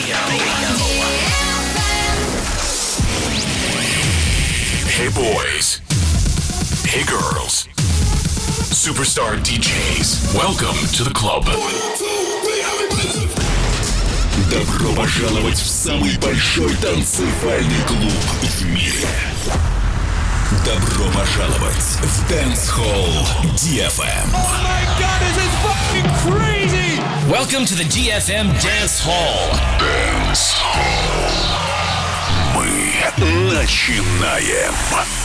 Radio. Hey boys. Hey girls. Superstar DJs. Welcome to the club. Добро пожаловать в самый большой танцевальный клуб в мире. Добро пожаловать в Dance Hall DFM. Oh my god, this is fucking crazy! Welcome to the DFM Dance Hall. Dance Hall. Мы начинаем.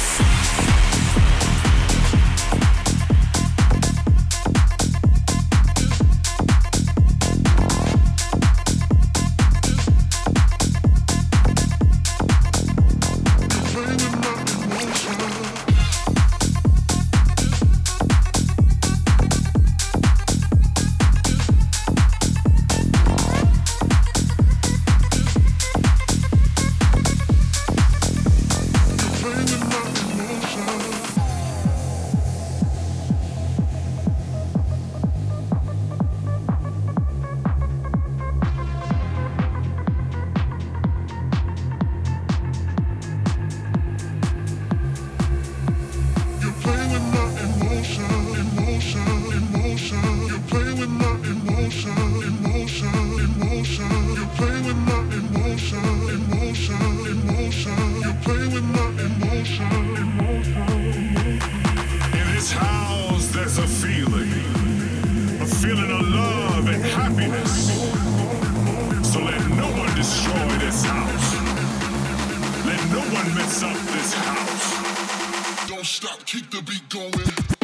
Keep the beat going.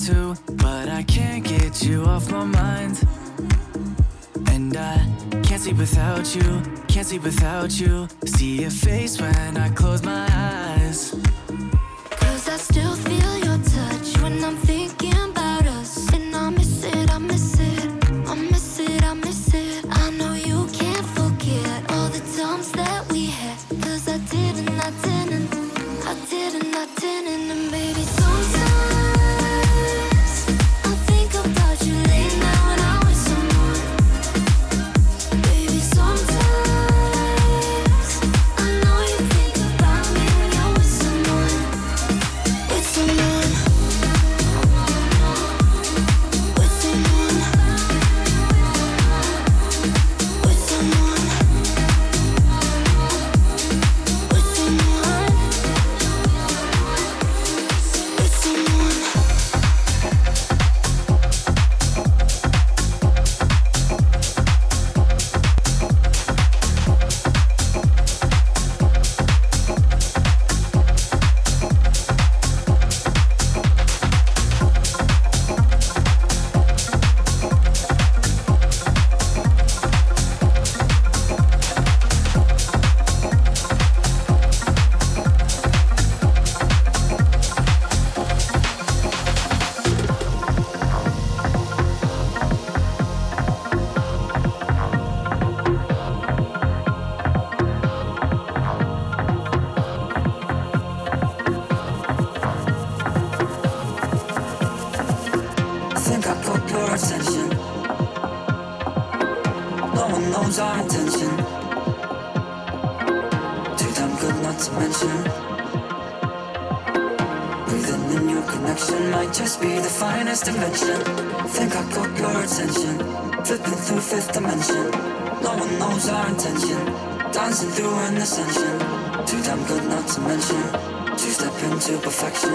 to, but I can't get you off my mind. And I can't sleep without you, can't sleep without you. See your face when I close Think I got your attention. Flipping through fifth dimension. No one knows our intention. Dancing through an ascension. Too damn good not to mention. To step into perfection.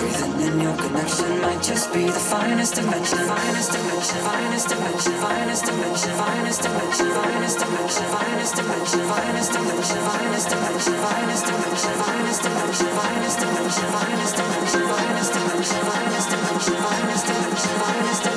Breathing in your connection might just be the finest dimension. Finest dimension, finest dimension, finest dimension, finest dimension, finest dimension, finest dimension, finest dimension, finest dimension, finest dimension, finest dimension, finest dimension, finest dimension, finest dimension, finest dimension, finest dimension, finest dimension.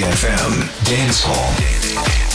DFM Dance Hall.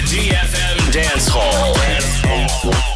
the DFM Dance Hall.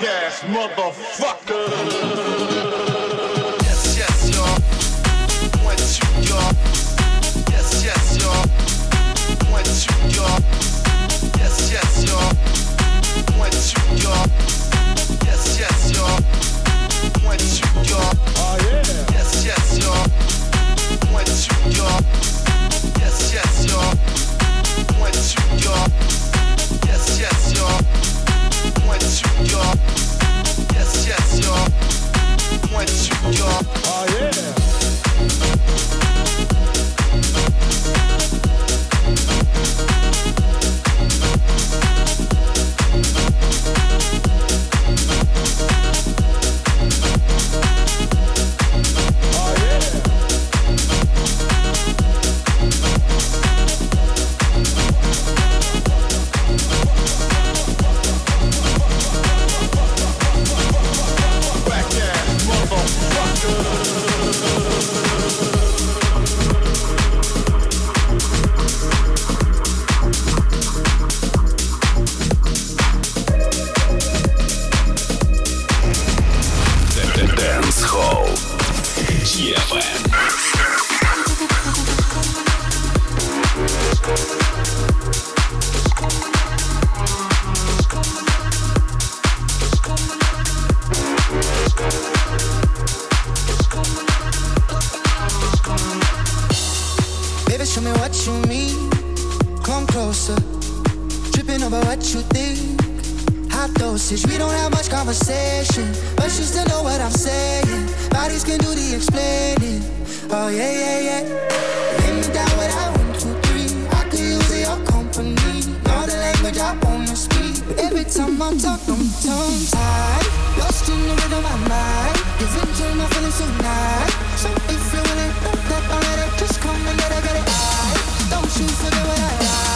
Yes, dosage, we don't have much conversation, but you still know what I'm saying. Bodies can do the explaining. Oh yeah, yeah, yeah. Lay me down with I one, two, three. I could use your company. Know the language I wanna speak. Every time I talk, I'm tongue tied. Lost in the rhythm of my mind. Giving to my feelings tonight. So if you don't let don't let just come and let it get it. Don't you forget what I like.